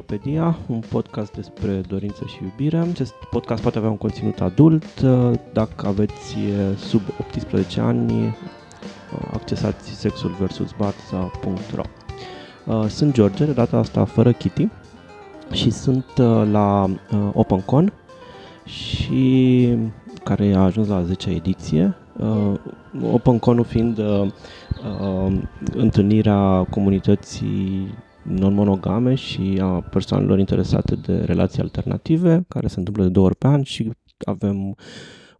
Aeropedia, un podcast despre dorință și iubire. Acest podcast poate avea un conținut adult. Dacă aveți sub 18 ani, accesați sexul versus barța.ro Sunt George, de data asta fără Kitty și sunt la OpenCon și care a ajuns la 10 ediție. OpenCon fiind întâlnirea comunității non-monogame și a persoanelor interesate de relații alternative, care se întâmplă de două ori pe an și avem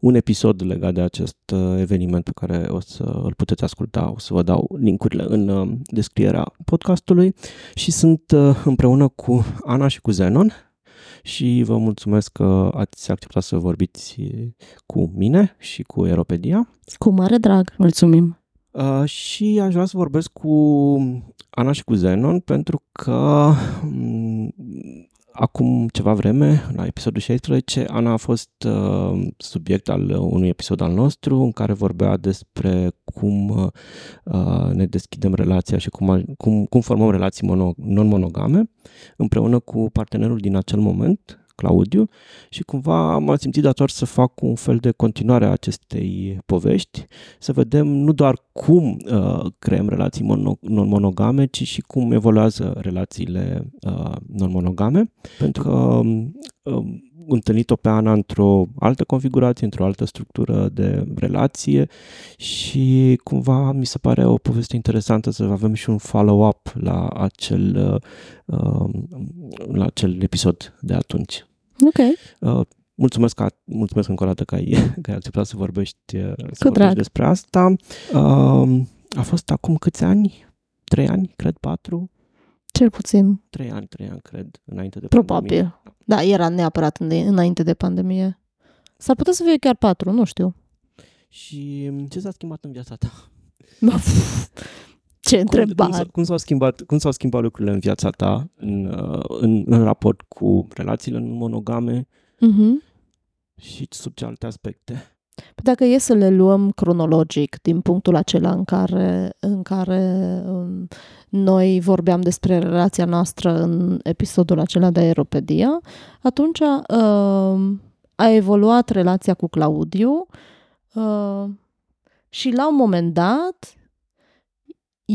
un episod legat de acest uh, eveniment pe care o să îl puteți asculta, o să vă dau linkurile în uh, descrierea podcastului și sunt uh, împreună cu Ana și cu Zenon și vă mulțumesc că ați acceptat să vorbiți cu mine și cu Aeropedia. Cu mare drag, mulțumim! Uh, și aș vrea să vorbesc cu Ana și cu Zenon pentru că um, acum ceva vreme, la episodul 16, Ana a fost uh, subiect al unui episod al nostru în care vorbea despre cum uh, ne deschidem relația și cum, cum, cum formăm relații mono, non-monogame împreună cu partenerul din acel moment, Claudiu și cumva m-am simțit dator să fac un fel de continuare a acestei povești, să vedem nu doar cum uh, creăm relații mono- non-monogame, ci și cum evoluează relațiile uh, non-monogame, pentru că uh, întâlnit-o pe Ana într-o altă configurație, într-o altă structură de relație și cumva mi se pare o poveste interesantă să avem și un follow-up la acel, uh, la acel episod de atunci. Ok. Uh, mulțumesc, că, mulțumesc încă o dată că ai, că ai acceptat să vorbești, uh, să vorbești despre asta. Uh, a fost acum câți ani? Trei ani, cred, patru? Cel puțin. Trei ani, trei ani, cred, înainte de Probabil. pandemie. Da, era neapărat înainte de pandemie. S-ar putea să fie chiar patru, nu știu. Și ce s-a schimbat în viața ta? Ce întrebare! Cum, cum, s-au schimbat, cum s-au schimbat lucrurile în viața ta în, uh, în, în raport cu relațiile monogame uh-huh. și sub ce alte aspecte? Păi dacă e să le luăm cronologic din punctul acela în care, în care um, noi vorbeam despre relația noastră în episodul acela de aeropedia, atunci uh, a evoluat relația cu Claudiu uh, și la un moment dat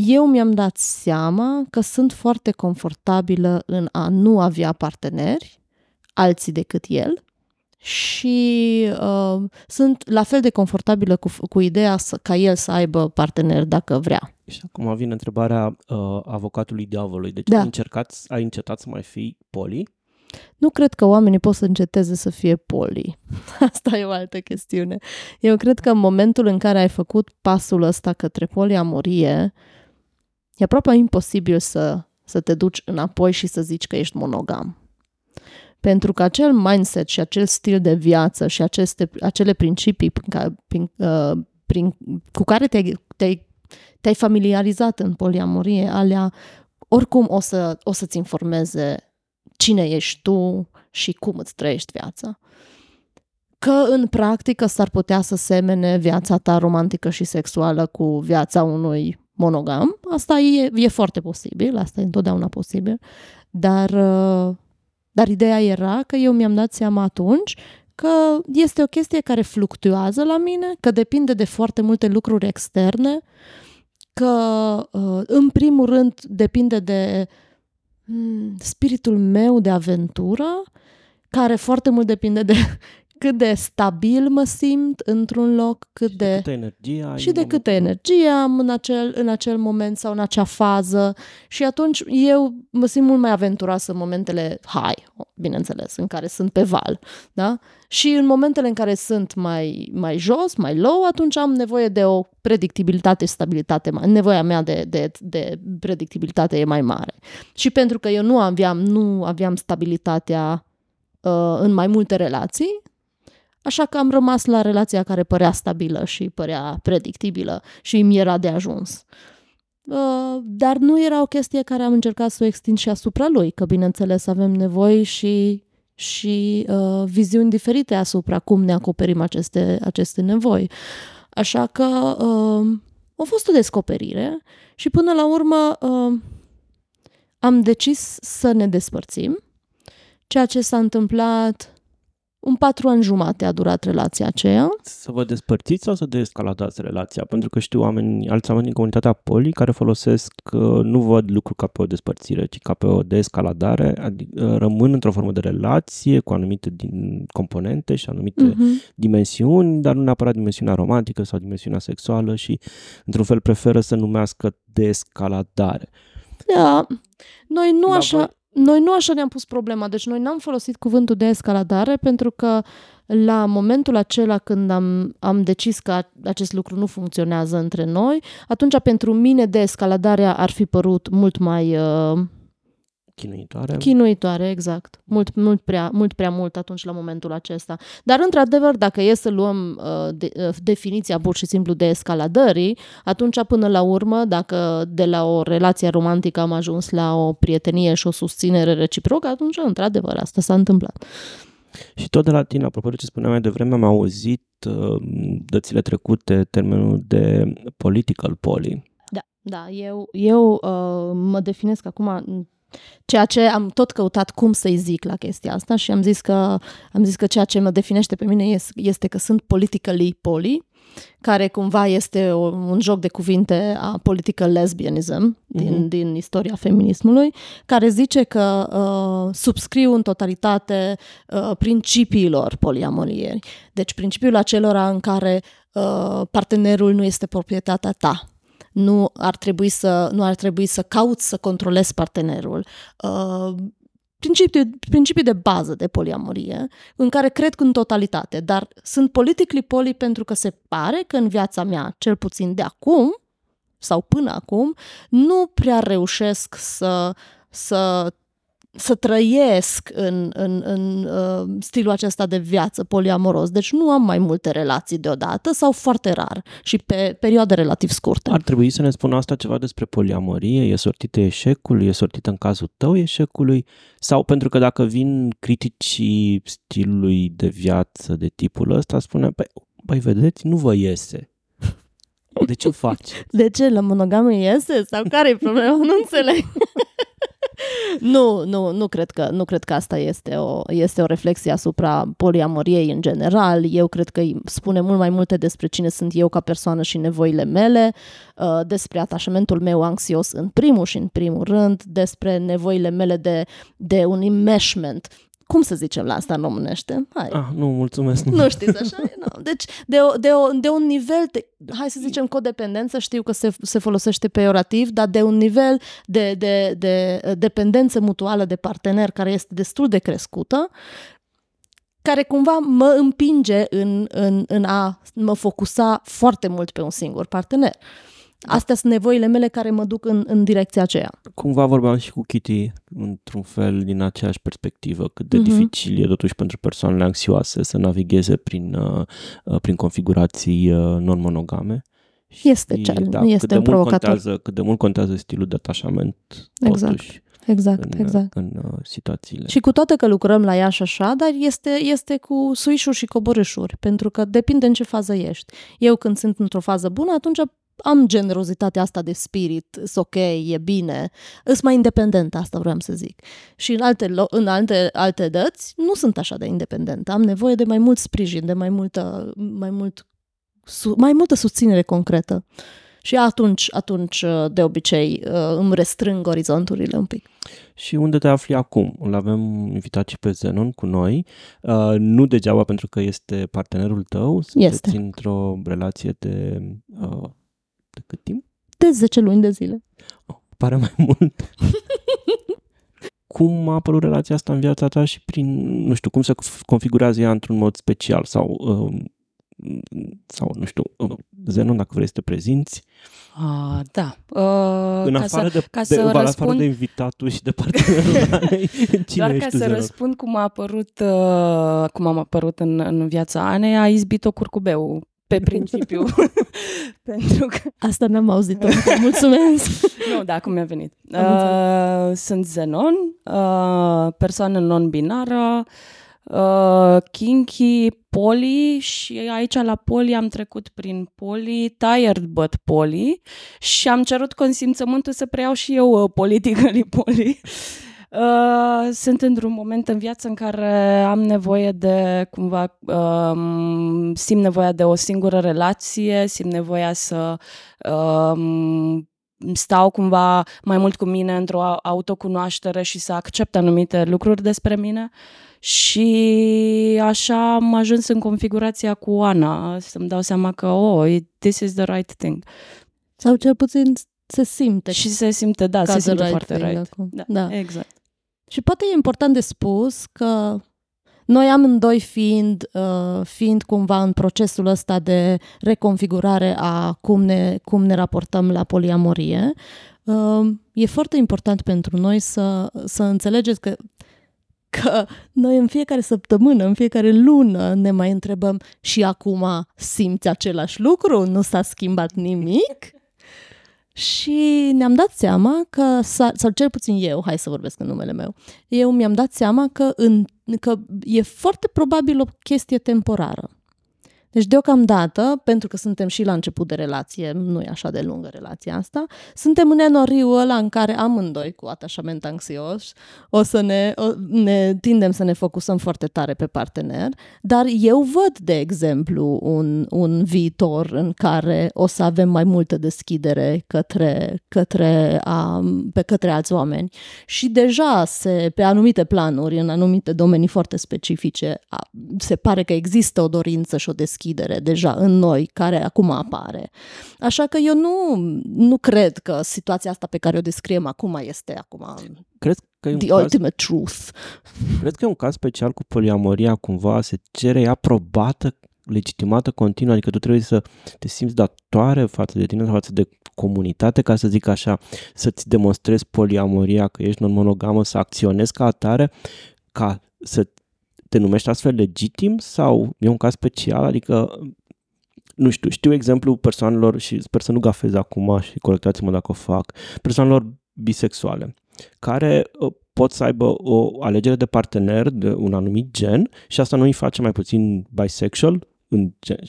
eu mi-am dat seama că sunt foarte confortabilă în a nu avea parteneri, alții decât el, și uh, sunt la fel de confortabilă cu, cu ideea să, ca el să aibă partener dacă vrea. Și acum vine întrebarea uh, avocatului diavolului. Deci da. ai, încercat, ai încetat să mai fii poli? Nu cred că oamenii pot să înceteze să fie poli. Asta e o altă chestiune. Eu cred că în momentul în care ai făcut pasul ăsta către poliamorie, uh, E aproape imposibil să, să te duci înapoi și să zici că ești monogam. Pentru că acel mindset și acel stil de viață și aceste, acele principii prin, ca, prin, uh, prin, cu care te-ai, te-ai, te-ai familiarizat în poliamorie, alea oricum o, să, o să-ți informeze cine ești tu și cum îți trăiești viața. Că în practică s-ar putea să semene viața ta romantică și sexuală cu viața unui monogam. Asta e, e foarte posibil, asta e întotdeauna posibil, dar, uh, dar ideea era că eu mi-am dat seama atunci că este o chestie care fluctuează la mine, că depinde de foarte multe lucruri externe, că uh, în primul rând depinde de hmm, spiritul meu de aventură, care foarte mult depinde de cât de stabil mă simt într-un loc, cât și de... de câtă energie ai Și de câtă energie am în acel, în acel moment sau în acea fază și atunci eu mă simt mult mai aventuroasă în momentele high, bineînțeles, în care sunt pe val, da? Și în momentele în care sunt mai, mai jos, mai low, atunci am nevoie de o predictibilitate și stabilitate mai, nevoia mea de, de, de predictibilitate e mai mare. Și pentru că eu nu aveam, nu aveam stabilitatea uh, în mai multe relații, Așa că am rămas la relația care părea stabilă și părea predictibilă și mi era de ajuns. Uh, dar nu era o chestie care am încercat să o extind și asupra lui, că bineînțeles avem nevoi și, și uh, viziuni diferite asupra cum ne acoperim aceste, aceste nevoi. Așa că uh, a fost o descoperire și până la urmă uh, am decis să ne despărțim, ceea ce s-a întâmplat un patru ani jumate a durat relația aceea. Să vă despărțiți sau să deescaladați relația? Pentru că știu oameni, alți oameni din comunitatea poli care folosesc, uh, nu văd lucru ca pe o despărțire, ci ca pe o deescaladare, adică uh, rămân într-o formă de relație cu anumite din componente și anumite uh-huh. dimensiuni, dar nu neapărat dimensiunea romantică sau dimensiunea sexuală și într-un fel preferă să numească deescaladare. Da, noi nu La așa... Voi noi nu așa ne-am pus problema, deci noi n-am folosit cuvântul de escaladare pentru că la momentul acela când am, am decis că acest lucru nu funcționează între noi, atunci pentru mine de escaladarea ar fi părut mult mai uh, Chinuitoare. Chinuitoare, exact. Mult, mult, prea, mult prea mult atunci la momentul acesta. Dar, într-adevăr, dacă e să luăm uh, de, uh, definiția pur și simplu de escaladării, atunci, până la urmă, dacă de la o relație romantică am ajuns la o prietenie și o susținere reciprocă, atunci, într-adevăr, asta s-a întâmplat. Și tot de la tine, apropo de ce spuneam mai devreme, am auzit uh, dățile trecute termenul de political poly. Da, da, eu, eu uh, mă definesc acum Ceea ce am tot căutat cum să-i zic la chestia asta și am zis că, am zis că ceea ce mă definește pe mine este că sunt politically poly, care cumva este o, un joc de cuvinte a political lesbianism mm-hmm. din, mhm. din istoria feminismului, care zice că uh, subscriu în totalitate uh, principiilor poliamoriei. Deci principiul acelora în care uh, partenerul nu este proprietatea ta, nu ar trebui să, nu ar trebui să cauți să controlezi partenerul. Uh, principii, principii de bază de poliamorie, în care cred în totalitate, dar sunt politically poli pentru că se pare că în viața mea, cel puțin de acum, sau până acum, nu prea reușesc să, să să trăiesc în, în, în uh, stilul acesta de viață poliamoros. Deci nu am mai multe relații deodată sau foarte rar și pe perioade relativ scurte. Ar trebui să ne spună asta ceva despre poliamorie? E sortită eșecul? E sortită în cazul tău eșecului? Sau pentru că dacă vin criticii stilului de viață de tipul ăsta, spune, păi, băi, vedeți, nu vă iese. De ce o faci? De ce? La monogamie iese? Sau care e problema? Nu înțeleg. nu, nu, nu cred că, nu cred că asta este o, este o reflexie asupra poliamoriei în general. Eu cred că spune mult mai multe despre cine sunt eu ca persoană și nevoile mele, uh, despre atașamentul meu anxios în primul și în primul rând, despre nevoile mele de, de un enmeshment cum să zicem la asta în românește? Hai. Ah, nu, mulțumesc. Nu, nu știți așa? Nu. Deci, de, o, de, o, de un nivel, de, hai să zicem codependență, știu că se, se folosește peorativ, dar de un nivel de, de, de dependență mutuală de partener care este destul de crescută, care cumva mă împinge în, în, în a mă focusa foarte mult pe un singur partener. Astea sunt nevoile mele care mă duc în, în direcția aceea. Cumva vorbeam și cu Kitty, într-un fel, din aceeași perspectivă, cât de uh-huh. dificil e totuși pentru persoanele anxioase să navigheze prin, uh, uh prin configurații uh, non-monogame. Este cel, da, este cât de mult contează, cât de mult contează stilul de atașament, exact. totuși. Exact, în, exact. În uh, situațiile. Și cu toate că lucrăm la ea și așa, dar este, este cu suișuri și coborâșuri, pentru că depinde în ce fază ești. Eu când sunt într-o fază bună, atunci am generozitatea asta de spirit, sunt ok, e bine, sunt mai independent, asta vreau să zic. Și în alte, în alte, alte dăți nu sunt așa de independent. Am nevoie de mai mult sprijin, de mai multă, mai mult, su, mai multă susținere concretă. Și atunci, atunci, de obicei, îmi restrâng orizonturile un pic. Și unde te afli acum? Îl avem invitat și pe Zenon cu noi. Uh, nu degeaba pentru că este partenerul tău. Este. într-o relație de uh, de cât timp? De 10 luni de zile. Oh, pare mai mult. cum a apărut relația asta în viața ta și prin, nu știu, cum se configurează ea într-un mod special sau, uh, sau nu știu, uh, Zenon, dacă vrei să te prezinți. Uh, da. Uh, în afară, să, de, ca de, să de, răspund... afară de invitatul și de partenerul cine Doar ca să Zenon? răspund cum a apărut, uh, cum am apărut în, în viața Anei, a izbit-o curcubeu pe principiu. Pentru că... Asta n-am auzit-o. Mulțumesc! nu, da, cum mi-a venit. Uh, sunt Zenon, uh, persoană non-binară, uh, kinky, poli și aici la poli am trecut prin poli, tired but poli și am cerut consimțământul să preiau și eu uh, politically poli. Uh, sunt într-un moment în viață în care am nevoie de, cumva, uh, simt nevoia de o singură relație, simt nevoia să uh, stau cumva mai mult cu mine într-o autocunoaștere și să accept anumite lucruri despre mine. Și așa am ajuns în configurația cu Ana, să-mi dau seama că, oh, this is the right thing. Sau cel puțin se simte. Și se simte, da, se simte right foarte right. Da, da, exact. Și poate e important de spus că noi amândoi fiind, uh, fiind cumva în procesul ăsta de reconfigurare a cum ne, cum ne raportăm la poliamorie, uh, e foarte important pentru noi să, să înțelegeți că că noi în fiecare săptămână, în fiecare lună ne mai întrebăm și acum simți același lucru? Nu s-a schimbat nimic? Și ne-am dat seama că, sau cel puțin eu, hai să vorbesc în numele meu, eu mi-am dat seama că, în, că e foarte probabil o chestie temporară. Deci, deocamdată, pentru că suntem și la început de relație, nu e așa de lungă relația asta, suntem în enoriul ăla în care amândoi, cu atașament anxios, o să ne, o, ne tindem să ne focusăm foarte tare pe partener, dar eu văd, de exemplu, un, un viitor în care o să avem mai multă deschidere către, către, a, pe către alți oameni. Și deja se, pe anumite planuri, în anumite domenii foarte specifice, a, se pare că există o dorință și o deschidere deschidere deja în noi, care acum apare. Așa că eu nu, nu cred că situația asta pe care o descriem acum este acum cred că e the un ultimate caz, truth. Cred că e un caz special cu poliamoria, cumva se cere ea probată legitimată continuă, adică tu trebuie să te simți datoare față de tine, față de comunitate, ca să zic așa, să-ți demonstrezi poliamoria, că ești non-monogamă, să acționezi ca atare, ca să te numești astfel legitim sau e un caz special? Adică, nu știu, știu exemplu persoanelor și sper să nu gafez acum și corectați-mă dacă o fac, persoanelor bisexuale care uh, pot să aibă o alegere de partener de un anumit gen și asta nu îi face mai puțin bisexual în gen.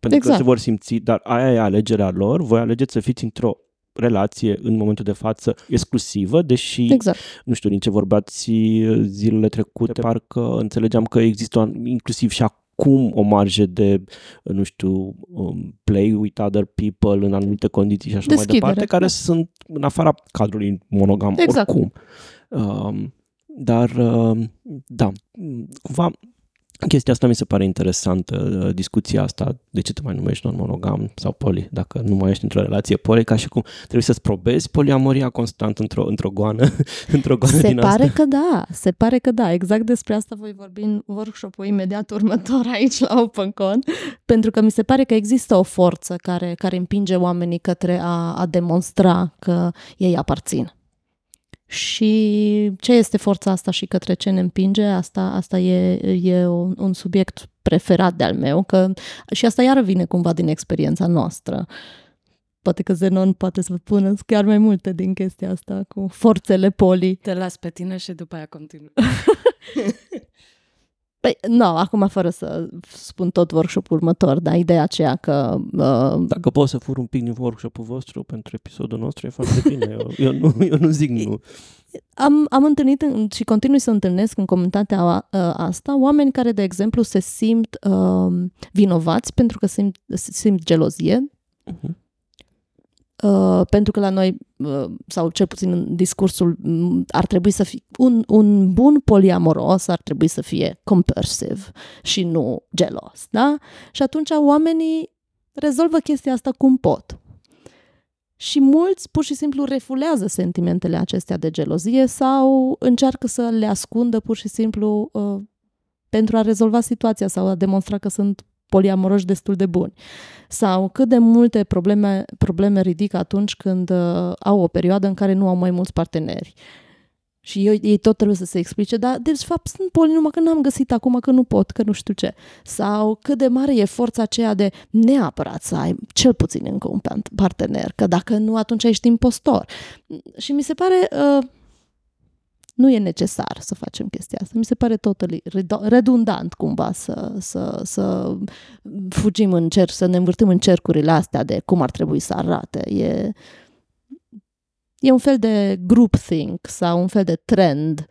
Pentru exact. că se vor simți, dar aia e alegerea lor, voi alegeți să fiți într-o relație în momentul de față exclusivă, deși, exact. nu știu, din ce vorbeați zilele trecute, parcă înțelegeam că există inclusiv și acum o marjă de, nu știu, um, play with other people în anumite condiții și așa Deschidere, mai departe, care da. sunt în afara cadrului monogam exact. oricum. Um, dar, uh, da, cumva Chestia asta mi se pare interesantă, uh, discuția asta, de ce te mai numești non-monogam sau poli, dacă nu mai ești într-o relație poli, ca și cum trebuie să-ți probezi poliamoria constant într-o, într-o goană, într-o goană Se din pare asta. că da, se pare că da, exact despre asta voi vorbi în workshop-ul imediat următor aici la OpenCon, pentru că mi se pare că există o forță care, care împinge oamenii către a, a demonstra că ei aparțin. Și ce este forța asta și către ce ne împinge, asta, asta e, e un, un subiect preferat de-al meu, că și asta iară vine cumva din experiența noastră. Poate că Zenon poate să vă pună chiar mai multe din chestia asta cu forțele poli. Te las pe tine și după aia continui. Păi, nu, no, acum fără să spun tot workshop-ul următor, dar ideea aceea că... Uh, Dacă pot să fur un pic din workshop-ul vostru pentru episodul nostru, e foarte bine. Eu, eu, nu, eu nu zic nu. Am, am întâlnit și continui să întâlnesc în comunitatea uh, asta oameni care, de exemplu, se simt uh, vinovați pentru că simt, simt gelozie. Uh-huh Uh, pentru că la noi, uh, sau cel puțin în discursul, mm, ar trebui să fie un, un bun poliamoros, ar trebui să fie compulsive și nu gelos, da? Și atunci oamenii rezolvă chestia asta cum pot. Și mulți pur și simplu refulează sentimentele acestea de gelozie sau încearcă să le ascundă pur și simplu uh, pentru a rezolva situația sau a demonstra că sunt poliamoroși destul de buni. Sau cât de multe probleme, probleme ridică atunci când uh, au o perioadă în care nu au mai mulți parteneri. Și eu, ei tot trebuie să se explice, dar de fapt sunt poli numai că n-am găsit acum, că nu pot, că nu știu ce. Sau cât de mare e forța aceea de neapărat să ai cel puțin încă un partener, că dacă nu, atunci ești impostor. Și mi se pare uh, nu e necesar să facem chestia asta. Mi se pare totally redundant cumva să, să, să fugim în cer, să ne învârtim în cercurile astea de cum ar trebui să arate. E, e un fel de groupthink sau un fel de trend,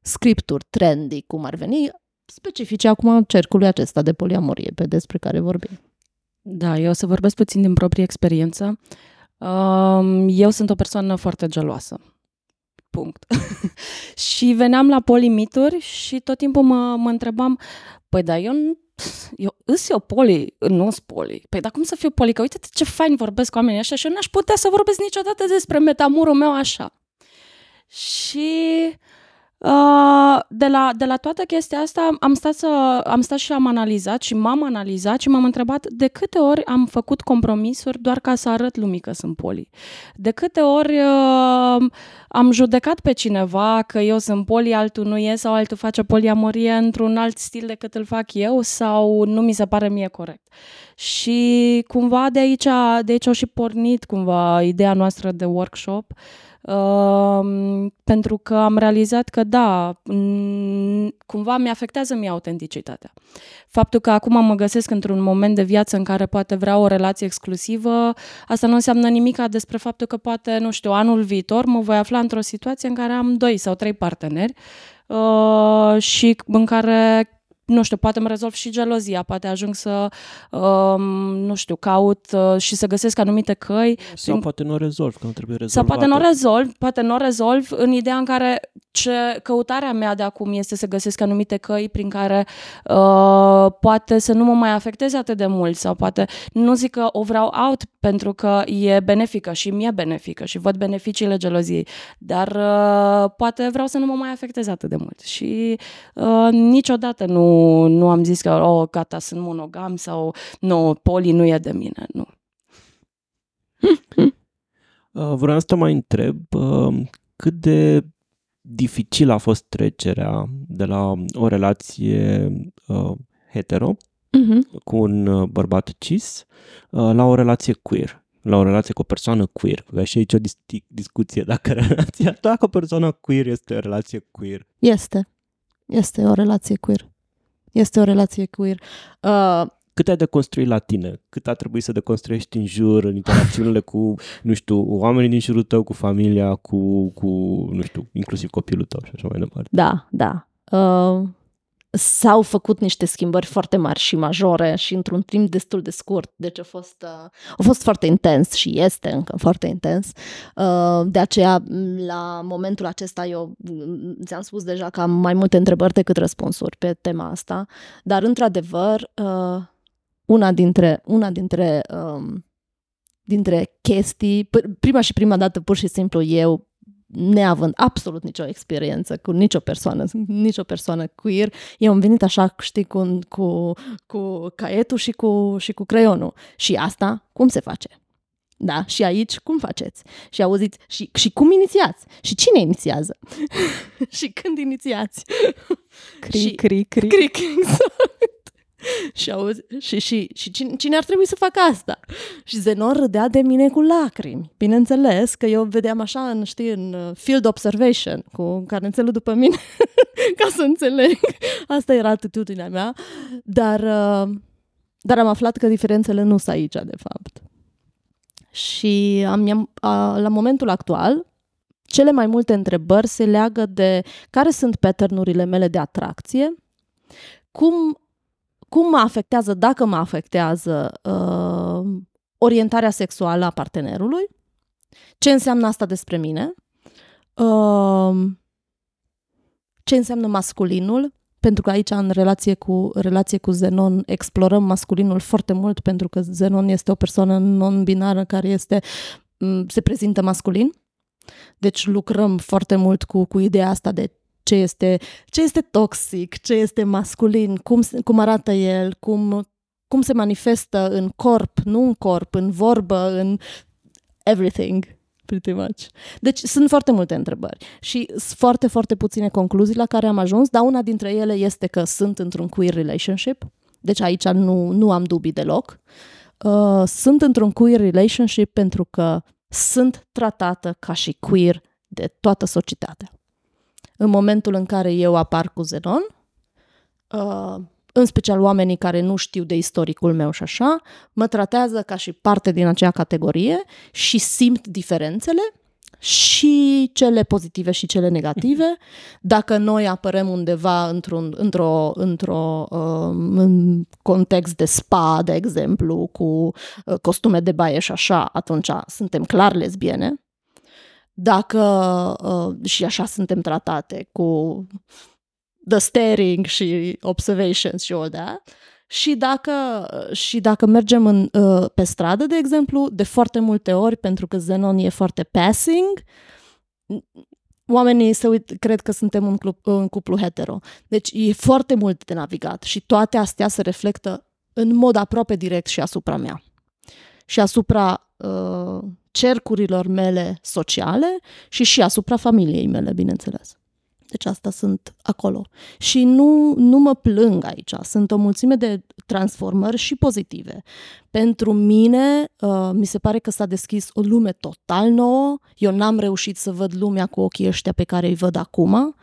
scripturi trendy, cum ar veni, specifice acum cercului acesta de poliamorie pe despre care vorbim. Da, eu o să vorbesc puțin din proprie experiență. Eu sunt o persoană foarte geloasă. Punct. și veneam la polimituri și tot timpul mă, mă întrebam, păi da, eu eu îs eu poli, nu sunt poli. Păi dar cum să fiu poli? Că uite ce fain vorbesc cu oamenii ăștia și eu n-aș putea să vorbesc niciodată despre metamurul meu așa. Și Uh, de, la, de la toată chestia asta am stat, să, am stat și am analizat și m-am analizat și m-am întrebat de câte ori am făcut compromisuri doar ca să arăt lumii că sunt poli. De câte ori uh, am judecat pe cineva că eu sunt poli, altul nu e sau altul face poliamorie într-un alt stil decât îl fac eu sau nu mi se pare mie corect. Și cumva de aici, de aici au și pornit cumva ideea noastră de workshop uh, pentru că am realizat că da, cumva mi-afectează mie autenticitatea. Faptul că acum mă găsesc într-un moment de viață în care poate vreau o relație exclusivă, asta nu înseamnă nimic despre faptul că poate, nu știu, anul viitor mă voi afla într-o situație în care am doi sau trei parteneri uh, și în care nu știu, poate îmi rezolv și gelozia, poate ajung să, um, nu știu, caut uh, și să găsesc anumite căi. Sau prin... poate nu o rezolv, că nu trebuie rezolvat. Sau poate nu o rezolv, poate nu o rezolv în ideea în care ce căutarea mea de acum este să găsesc anumite căi prin care uh, poate să nu mă mai afecteze atât de mult sau poate nu zic că o vreau out pentru că e benefică și mie benefică și văd beneficiile geloziei, dar uh, poate vreau să nu mă mai afecteze atât de mult și uh, niciodată nu, nu am zis că oh, gata, sunt monogam sau nu, poli nu e de mine, nu. Uh, vreau să te mai întreb uh, cât de dificil a fost trecerea de la o relație uh, hetero uh-huh. cu un uh, bărbat cis uh, la o relație queer, la o relație cu o persoană queer. Că și aici o dis- discuție dacă relația ta cu o persoană queer este o relație queer. Este. Este o relație queer. Este o relație queer. Uh, cât ai de construit la tine, cât a trebuit să deconstruiești în jur, în interacțiunile cu, nu știu, oamenii din jurul tău, cu familia, cu, cu nu știu, inclusiv copilul tău și așa mai departe. Da, da. Uh, s-au făcut niște schimbări foarte mari și majore și într-un timp destul de scurt, deci a fost, uh, a fost foarte intens și este încă foarte intens. Uh, de aceea, la momentul acesta, eu ți-am spus deja că am mai multe întrebări decât răspunsuri pe tema asta, dar într-adevăr, uh, una dintre, una dintre, um, dintre chestii, prima și prima dată pur și simplu eu neavând absolut nicio experiență cu nicio persoană, nicio persoană queer, eu am venit așa, știi, cu, cu, cu caietul și cu, și cu creionul. Și asta, cum se face? Da, și aici cum faceți? Și auziți, și, și cum inițiați? Și cine inițiază? și când inițiați? Cri, și, cri, cri. Cri, exact și, auzi, și, și, și cine, cine ar trebui să facă asta? Și Zenon râdea de mine cu lacrimi. Bineînțeles că eu vedeam așa, în, știi, în uh, field observation, cu carențelul după mine, ca să înțeleg. Asta era atitudinea mea. Dar, uh, dar am aflat că diferențele nu sunt aici, de fapt. Și am, la momentul actual, cele mai multe întrebări se leagă de care sunt patternurile mele de atracție, cum cum mă afectează, dacă mă afectează uh, orientarea sexuală a partenerului, ce înseamnă asta despre mine, uh, ce înseamnă masculinul, pentru că aici în relație cu, relație cu Zenon explorăm masculinul foarte mult pentru că Zenon este o persoană non-binară care este, se prezintă masculin. Deci lucrăm foarte mult cu, cu ideea asta de ce este, ce este toxic, ce este masculin, cum, cum arată el, cum, cum se manifestă în corp, nu în corp, în vorbă, în everything, pretty much. Deci sunt foarte multe întrebări și sunt foarte, foarte puține concluzii la care am ajuns, dar una dintre ele este că sunt într-un queer relationship, deci aici nu, nu am dubii deloc. Uh, sunt într-un queer relationship pentru că sunt tratată ca și queer de toată societatea în momentul în care eu apar cu Zenon, uh, în special oamenii care nu știu de istoricul meu și așa, mă tratează ca și parte din acea categorie și simt diferențele și cele pozitive și cele negative. Dacă noi apărăm undeva într-un într-o, într-o, um, în context de spa, de exemplu, cu uh, costume de baie și așa, atunci suntem clar lesbiene. Dacă uh, și așa suntem tratate cu the staring și observations și all that. Și dacă, și dacă mergem în, uh, pe stradă, de exemplu, de foarte multe ori, pentru că Zenon e foarte passing, oamenii se uit, cred că suntem un, club, un cuplu hetero. Deci e foarte mult de navigat și toate astea se reflectă în mod aproape direct și asupra mea. Și asupra uh, cercurilor mele sociale și și asupra familiei mele, bineînțeles. Deci asta sunt acolo. Și nu, nu mă plâng aici. Sunt o mulțime de transformări și pozitive. Pentru mine, uh, mi se pare că s-a deschis o lume total nouă. Eu n-am reușit să văd lumea cu ochii ăștia pe care îi văd acum.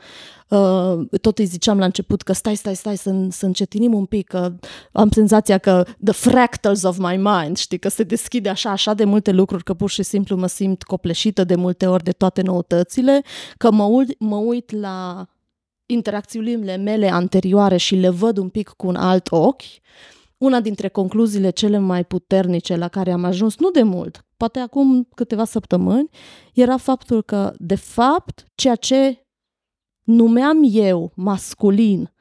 Uh, tot îi ziceam la început că stai, stai, stai să, să încetinim un pic, că am senzația că the fractals of my mind, știi, că se deschide așa, așa de multe lucruri, că pur și simplu mă simt copleșită de multe ori de toate noutățile, că mă uit, mă uit la interacțiunile mele anterioare și le văd un pic cu un alt ochi. Una dintre concluziile cele mai puternice la care am ajuns, nu de mult, poate acum câteva săptămâni, era faptul că, de fapt, ceea ce numeam eu masculin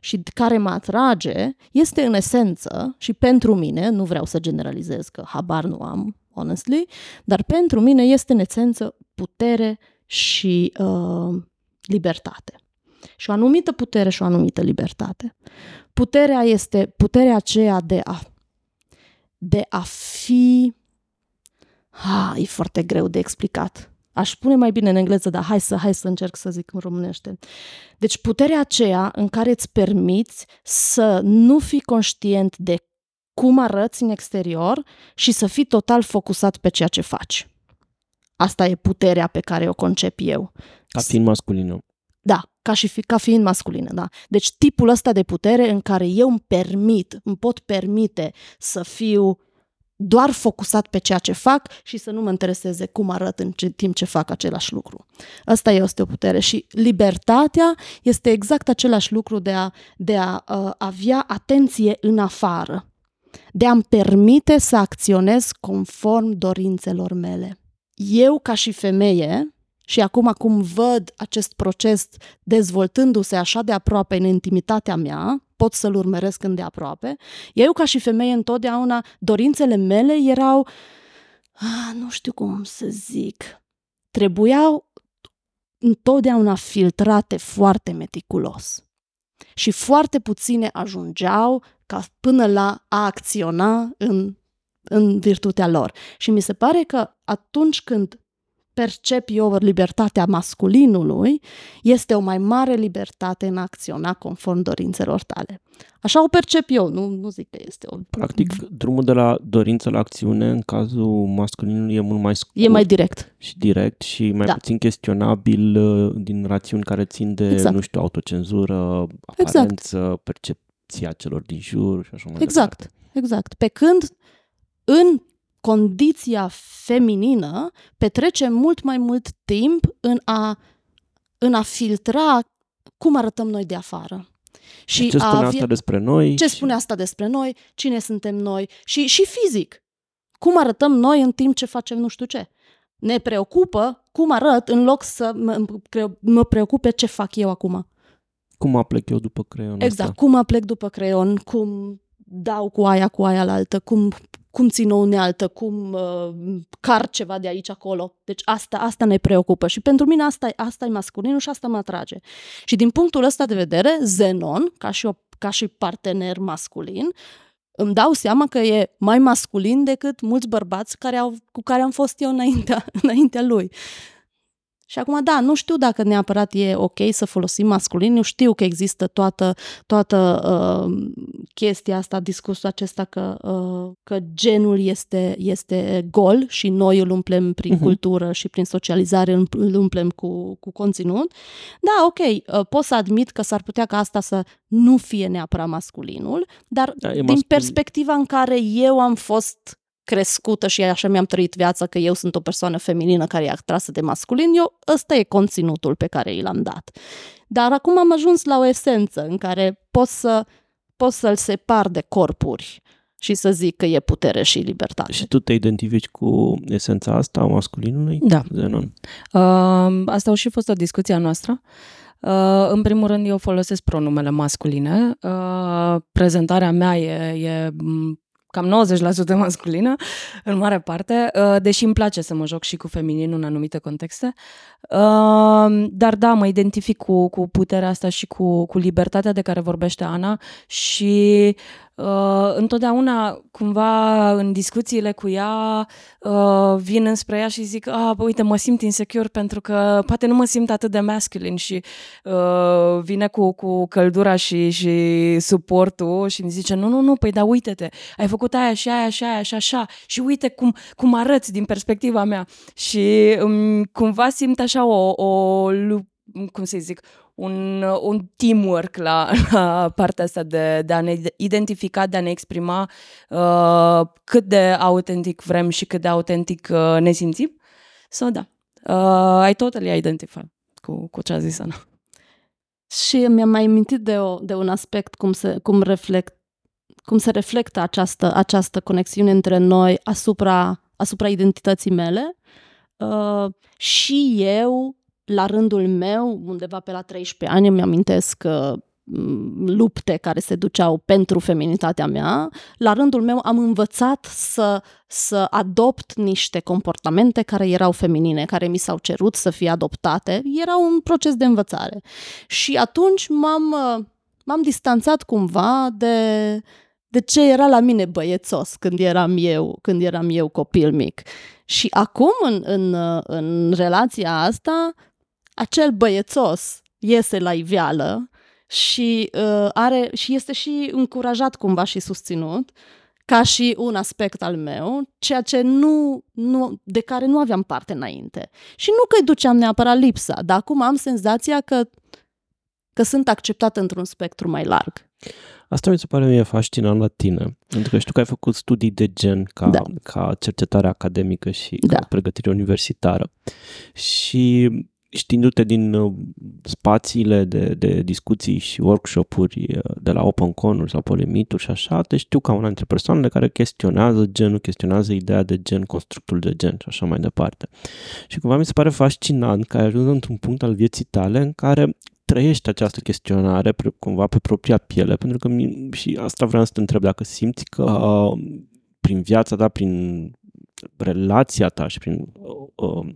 și care mă atrage este în esență și pentru mine, nu vreau să generalizez că habar nu am, honestly, dar pentru mine este în esență putere și uh, libertate. Și o anumită putere și o anumită libertate. Puterea este puterea aceea de a, de a fi... Ha, e foarte greu de explicat. Aș spune mai bine în engleză, dar hai să, hai să încerc să zic în românește. Deci puterea aceea în care îți permiți să nu fii conștient de cum arăți în exterior și să fii total focusat pe ceea ce faci. Asta e puterea pe care o concep eu. Ca fiind masculină. Da, ca, și fi, ca fiind masculină, da. Deci tipul ăsta de putere în care eu îmi permit, îmi pot permite să fiu doar focusat pe ceea ce fac și să nu mă intereseze cum arăt în timp ce fac același lucru. Asta este o putere și libertatea este exact același lucru de a, de a uh, avea atenție în afară, de a-mi permite să acționez conform dorințelor mele. Eu, ca și femeie, și acum acum văd acest proces dezvoltându-se așa de aproape în intimitatea mea, pot să-l urmăresc îndeaproape. Eu, ca și femeie, întotdeauna, dorințele mele erau, ah, nu știu cum să zic, trebuiau întotdeauna filtrate foarte meticulos. Și foarte puține ajungeau ca până la a acționa în, în virtutea lor. Și mi se pare că atunci când percep eu libertatea masculinului, este o mai mare libertate în a acționa conform dorințelor tale. Așa o percep eu, nu, nu zic că este o... Practic, drumul de la dorință la acțiune, în cazul masculinului, e mult mai scurt. E mai direct. Și direct și mai da. puțin chestionabil uh, din rațiuni care țin de, exact. nu știu, autocenzură, exact. aparență, exact. percepția celor din jur și așa mai Exact, departe. exact. Pe când în condiția feminină petrece mult mai mult timp în a, în a filtra cum arătăm noi de afară. Și ce spune a, asta despre noi? Ce spune asta despre noi? Cine suntem noi? Și, și fizic. Cum arătăm noi în timp ce facem nu știu ce? Ne preocupă cum arăt în loc să mă, mă preocupe ce fac eu acum. Cum aplec eu după creion Exact, asta? cum aplec după creion, cum dau cu aia, cu aia la altă, cum cum țin o unealtă, cum uh, car ceva de aici acolo. Deci asta, asta ne preocupă și pentru mine asta, asta e masculinul și asta mă atrage. Și din punctul ăsta de vedere, Zenon, ca și, o, ca și partener masculin, îmi dau seama că e mai masculin decât mulți bărbați care au, cu care am fost eu înaintea, înaintea lui. Și acum, da, nu știu dacă neapărat e ok să folosim masculin, nu știu că există toată, toată uh, chestia asta, discursul acesta că, uh, că genul este, este gol și noi îl umplem prin uh-huh. cultură și prin socializare, îl umplem cu, cu conținut. Da, ok, uh, pot să admit că s-ar putea ca asta să nu fie neapărat masculinul, dar da, din masculin. perspectiva în care eu am fost crescută și așa mi-am trăit viața că eu sunt o persoană feminină care e atrasă de masculin, eu ăsta e conținutul pe care i l-am dat. Dar acum am ajuns la o esență în care pot, să, pot să-l separ de corpuri și să zic că e putere și libertate. Și tu te identifici cu esența asta a masculinului? Da. Zenon? Uh, asta a și fost o discuție a noastră. Uh, în primul rând, eu folosesc pronumele masculine. Uh, prezentarea mea e, e cam 90% masculină, în mare parte, uh, deși îmi place să mă joc și cu feminin în anumite contexte. Uh, dar da, mă identific cu, cu puterea asta și cu, cu libertatea de care vorbește Ana și uh, întotdeauna, cumva, în discuțiile cu ea, uh, vin înspre ea și zic, ah, bă, uite, mă simt insecure pentru că poate nu mă simt atât de masculine și uh, vine cu, cu căldura și, și suportul și îmi zice, nu, nu, nu, păi da, uite-te, ai făcut aia și aia și aia și așa și uite cum, cum arăți din perspectiva mea. Și um, cumva simt așa o, o cum să zic, un, un teamwork la, la partea asta de, de a ne identifica, de a ne exprima uh, cât de autentic vrem și cât de autentic uh, ne simțim. So, da, uh, I totally identify cu, cu ce a zis Ana. Și mi-am mai mintit de, o, de un aspect cum se, cum, reflect, cum se reflectă această, această conexiune între noi asupra, asupra identității mele. Uh, și eu la rândul meu, undeva pe la 13 ani, îmi amintesc că mm, lupte care se duceau pentru feminitatea mea, la rândul meu am învățat să, să adopt niște comportamente care erau feminine, care mi s-au cerut să fie adoptate. Era un proces de învățare. Și atunci m-am, m-am distanțat cumva de, de ce era la mine băiețos când eram eu, când eram eu copil mic. Și acum, în, în, în relația asta, acel băiețos iese la iveală și, uh, are, și este și încurajat cumva și susținut ca și un aspect al meu, ceea ce nu, nu, de care nu aveam parte înainte. Și nu că îi duceam neapărat lipsa, dar acum am senzația că, că sunt acceptată într-un spectru mai larg. Asta mi se pare mie fascinant la tine, pentru că știu că ai făcut studii de gen ca, da. ca cercetare academică și da. ca pregătire universitară. Și știindu-te din uh, spațiile de, de discuții și workshop-uri uh, de la OpenCon-uri sau Polemituri și așa, te știu ca una dintre persoanele care chestionează genul, chestionează ideea de gen, constructul de gen și așa mai departe. Și cumva mi se pare fascinant că ai ajuns într-un punct al vieții tale în care trăiești această chestionare cumva pe propria piele, pentru că și asta vreau să te întreb dacă simți că uh, prin viața ta, prin relația ta și prin uh, uh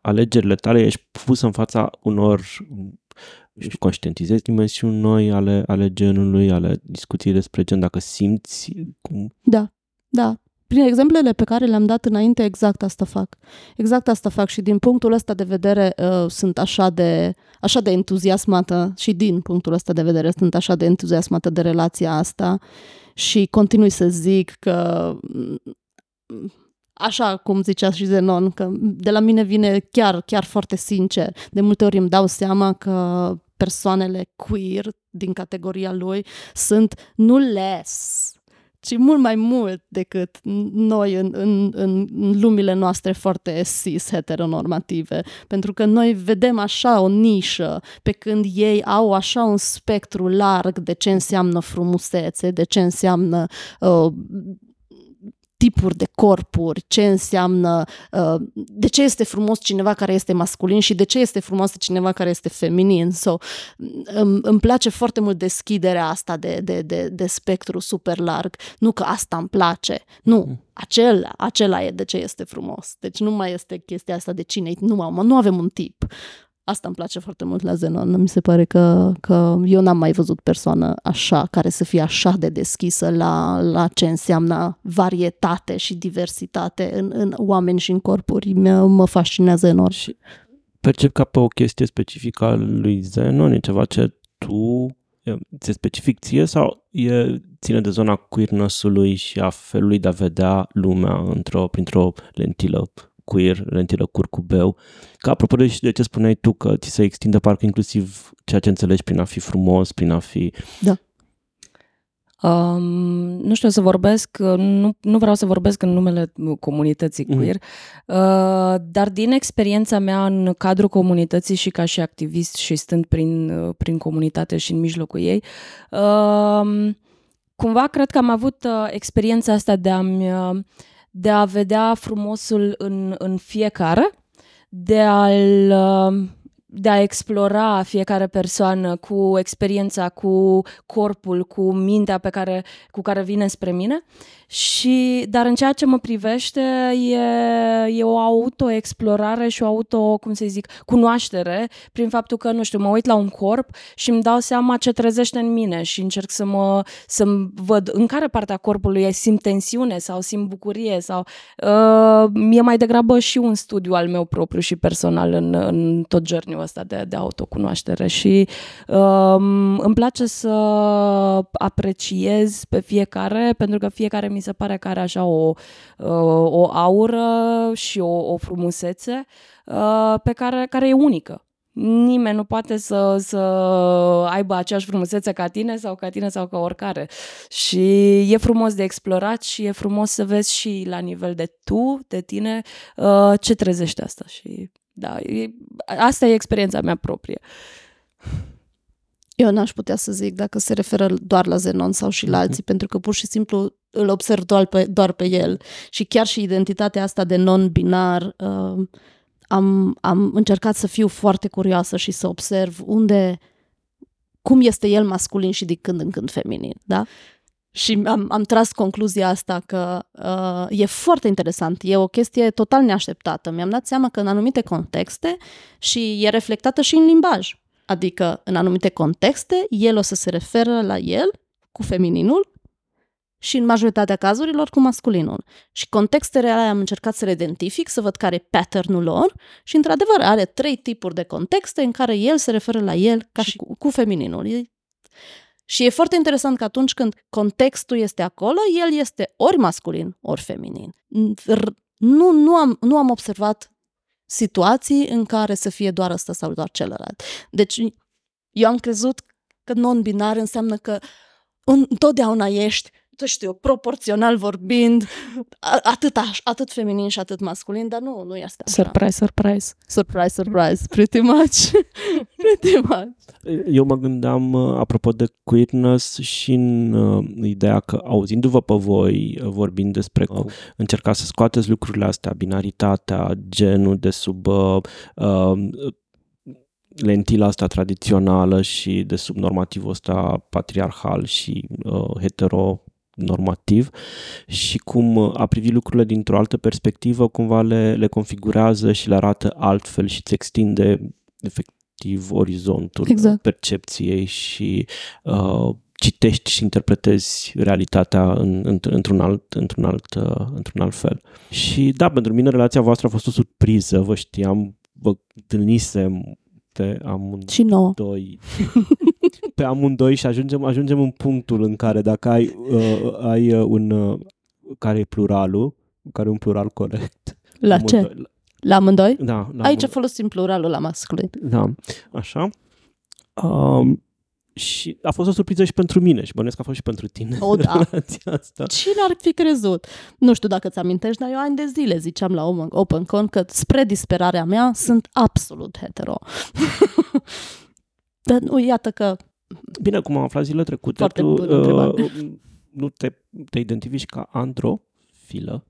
alegerile tale ești pus în fața unor știu, conștientizezi dimensiuni noi ale, ale genului, ale discuției despre gen, dacă simți cum... Da, da. Prin exemplele pe care le-am dat înainte, exact asta fac. Exact asta fac și din punctul ăsta de vedere uh, sunt așa de, așa de entuziasmată și din punctul ăsta de vedere sunt așa de entuziasmată de relația asta și continui să zic că așa cum zicea și Zenon, că de la mine vine chiar, chiar foarte sincer. De multe ori îmi dau seama că persoanele queer din categoria lui sunt nu less, ci mult mai mult decât noi în, în, în lumile noastre foarte cis heteronormative. Pentru că noi vedem așa o nișă, pe când ei au așa un spectru larg de ce înseamnă frumusețe, de ce înseamnă uh, tipuri de corpuri, ce înseamnă, uh, de ce este frumos cineva care este masculin și de ce este frumos cineva care este feminin. So, îmi, îmi place foarte mult deschiderea asta de, de, de, de spectru super larg. Nu că asta îmi place, nu, mm. acela, acela e de ce este frumos. Deci nu mai este chestia asta de cine, nu, nu avem un tip. Asta îmi place foarte mult la Zenon. Mi se pare că, că eu n-am mai văzut persoană așa, care să fie așa de deschisă la, la ce înseamnă varietate și diversitate în, în oameni și în corpuri. Mă, mă fascinează enorm. Și percep ca pe o chestie specifică a lui Zenon, e ceva ce tu ți specific ție sau e, ține de zona queerness-ului și a felului de a vedea lumea într-o, printr-o lentilă queer, lentilă curcubeu. Ca apropo de, de ce spuneai tu, că ți se extinde parcă inclusiv ceea ce înțelegi prin a fi frumos, prin a fi... Da. Um, nu știu să vorbesc, nu, nu vreau să vorbesc în numele comunității mhm. queer, mm. uh, dar din experiența mea în cadrul comunității și ca și activist și stând prin, prin comunitate și în mijlocul ei, uh, cumva cred că am avut uh, experiența asta de a-mi uh, de a vedea frumosul în, în fiecare, de a-l uh, de a explora fiecare persoană cu experiența, cu corpul, cu mintea pe care, cu care vine spre mine. Și, dar în ceea ce mă privește, e, e o autoexplorare și o auto, cum să zic, cunoaștere prin faptul că, nu știu, mă uit la un corp și îmi dau seama ce trezește în mine și încerc să mă să văd în care parte a corpului simt tensiune sau simt bucurie sau uh, e mai degrabă și un studiu al meu propriu și personal în, în tot journey ăsta de, de autocunoaștere și uh, îmi place să apreciez pe fiecare pentru că fiecare mi se pare că are așa o, uh, o aură și o, o frumusețe uh, pe care, care e unică. Nimeni nu poate să, să aibă aceeași frumusețe ca tine sau ca tine sau ca oricare. Și e frumos de explorat și e frumos să vezi și la nivel de tu, de tine, uh, ce trezește asta. Și da, e, asta e experiența mea proprie. Eu n-aș putea să zic dacă se referă doar la Zenon sau și la mhm. alții, pentru că pur și simplu îl observ doar pe, doar pe el. Și chiar și identitatea asta de non-binar, uh, am, am încercat să fiu foarte curioasă și să observ unde, cum este el masculin și de când în când feminin, da? Și am, am tras concluzia asta că uh, e foarte interesant, e o chestie total neașteptată. Mi-am dat seama că în anumite contexte și e reflectată și în limbaj. Adică, în anumite contexte, el o să se referă la el cu femininul și în majoritatea cazurilor cu masculinul. Și contextele alea am încercat să le identific, să văd care e patternul lor și, într-adevăr, are trei tipuri de contexte în care el se referă la el ca și cu, cu femininul. Și e foarte interesant că atunci când contextul este acolo, el este ori masculin, ori feminin. Nu, nu, am, nu am observat situații în care să fie doar ăsta sau doar celălalt. Deci eu am crezut că non-binar înseamnă că întotdeauna ești tu știu, proporțional vorbind, atât, atât feminin și atât masculin, dar nu, nu este așa. Surprise, surprise. Surprise, surprise, pretty much. pretty much. Eu mă gândeam, uh, apropo de queerness, și în uh, ideea că, auzindu-vă pe voi uh, vorbind despre uh, încerca să scoateți lucrurile astea, binaritatea, genul de sub uh, uh, lentila asta tradițională și de sub normativul ăsta patriarhal și uh, hetero normativ și cum a privi lucrurile dintr-o altă perspectivă cumva le, le configurează și le arată altfel și îți extinde efectiv orizontul exact. percepției și uh, citești și interpretezi realitatea în, în, într-un, alt, într-un, alt, uh, într-un alt fel. Și da, pentru mine relația voastră a fost o surpriză, vă știam, vă întâlnisem pe amândoi. Și nouă. pe amândoi și ajungem, ajungem în punctul în care dacă ai, uh, ai uh, un, uh, care e pluralul, care e un plural corect. La amândoi, ce? La amândoi? Da. La Aici amândoi. folosim pluralul la masculin. Da, așa. Um, și a fost o surpriză și pentru mine și bănesc că a fost și pentru tine. O, da. asta. Cine ar fi crezut? Nu știu dacă ți amintești, dar eu ani de zile ziceam la OpenCon că spre disperarea mea sunt absolut hetero. dar nu, iată că... Bine, cum am aflat zilele trecute, Foarte tu uh, nu te, te identifici ca androfilă.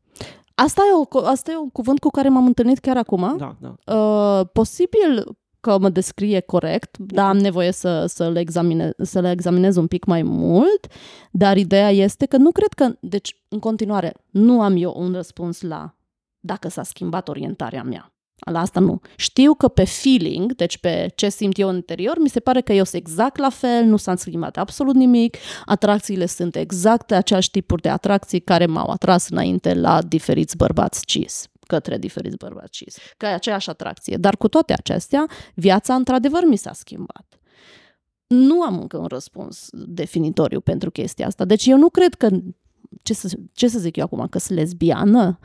Asta e, o, asta e un cuvânt cu care m-am întâlnit chiar acum. Da, da. Uh, posibil că mă descrie corect, dar am nevoie să, să, le examine, să le examinez un pic mai mult, dar ideea este că nu cred că, deci în continuare, nu am eu un răspuns la dacă s-a schimbat orientarea mea. La asta nu. Știu că pe feeling, deci pe ce simt eu în interior, mi se pare că eu sunt exact la fel, nu s-a schimbat absolut nimic, atracțiile sunt exact aceleași tipuri de atracții care m-au atras înainte la diferiți bărbați cis către diferiți bărbați cis, că e aceeași atracție. Dar cu toate acestea, viața într-adevăr mi s-a schimbat. Nu am încă un răspuns definitoriu pentru chestia asta. Deci eu nu cred că, ce să, ce să zic eu acum, că sunt lesbiană,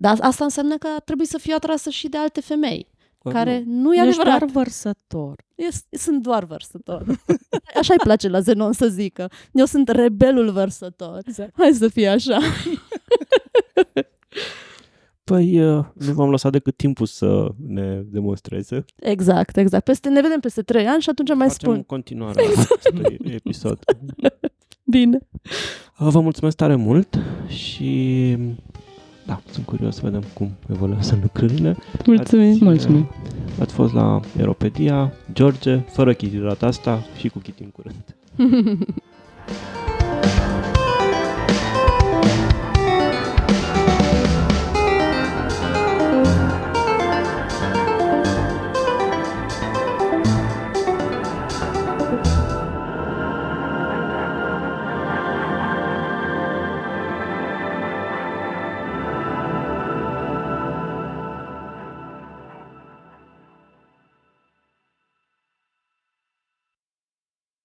dar asta înseamnă că trebuie să fiu atrasă și de alte femei. Bă, care nu, nu e Ești adevărat. doar vărsător. Eu sunt doar vărsător. Așa îi place la Zenon să zică. Eu sunt rebelul vărsător. Exact. Hai să fie așa. Păi uh, nu v-am lăsat decât timpul să ne demonstreze. Exact, exact. Peste, ne vedem peste trei ani și atunci mai Facem spun. în continuare acestui episod. Bine. Uh, Vă mulțumesc tare mult și da, sunt curios să vedem cum evoluează lucrurile. Mulțumim. Ați, Mulțumim. uh, Ați fost la Aeropedia, George, fără Chiti data asta și cu Chiti în curând.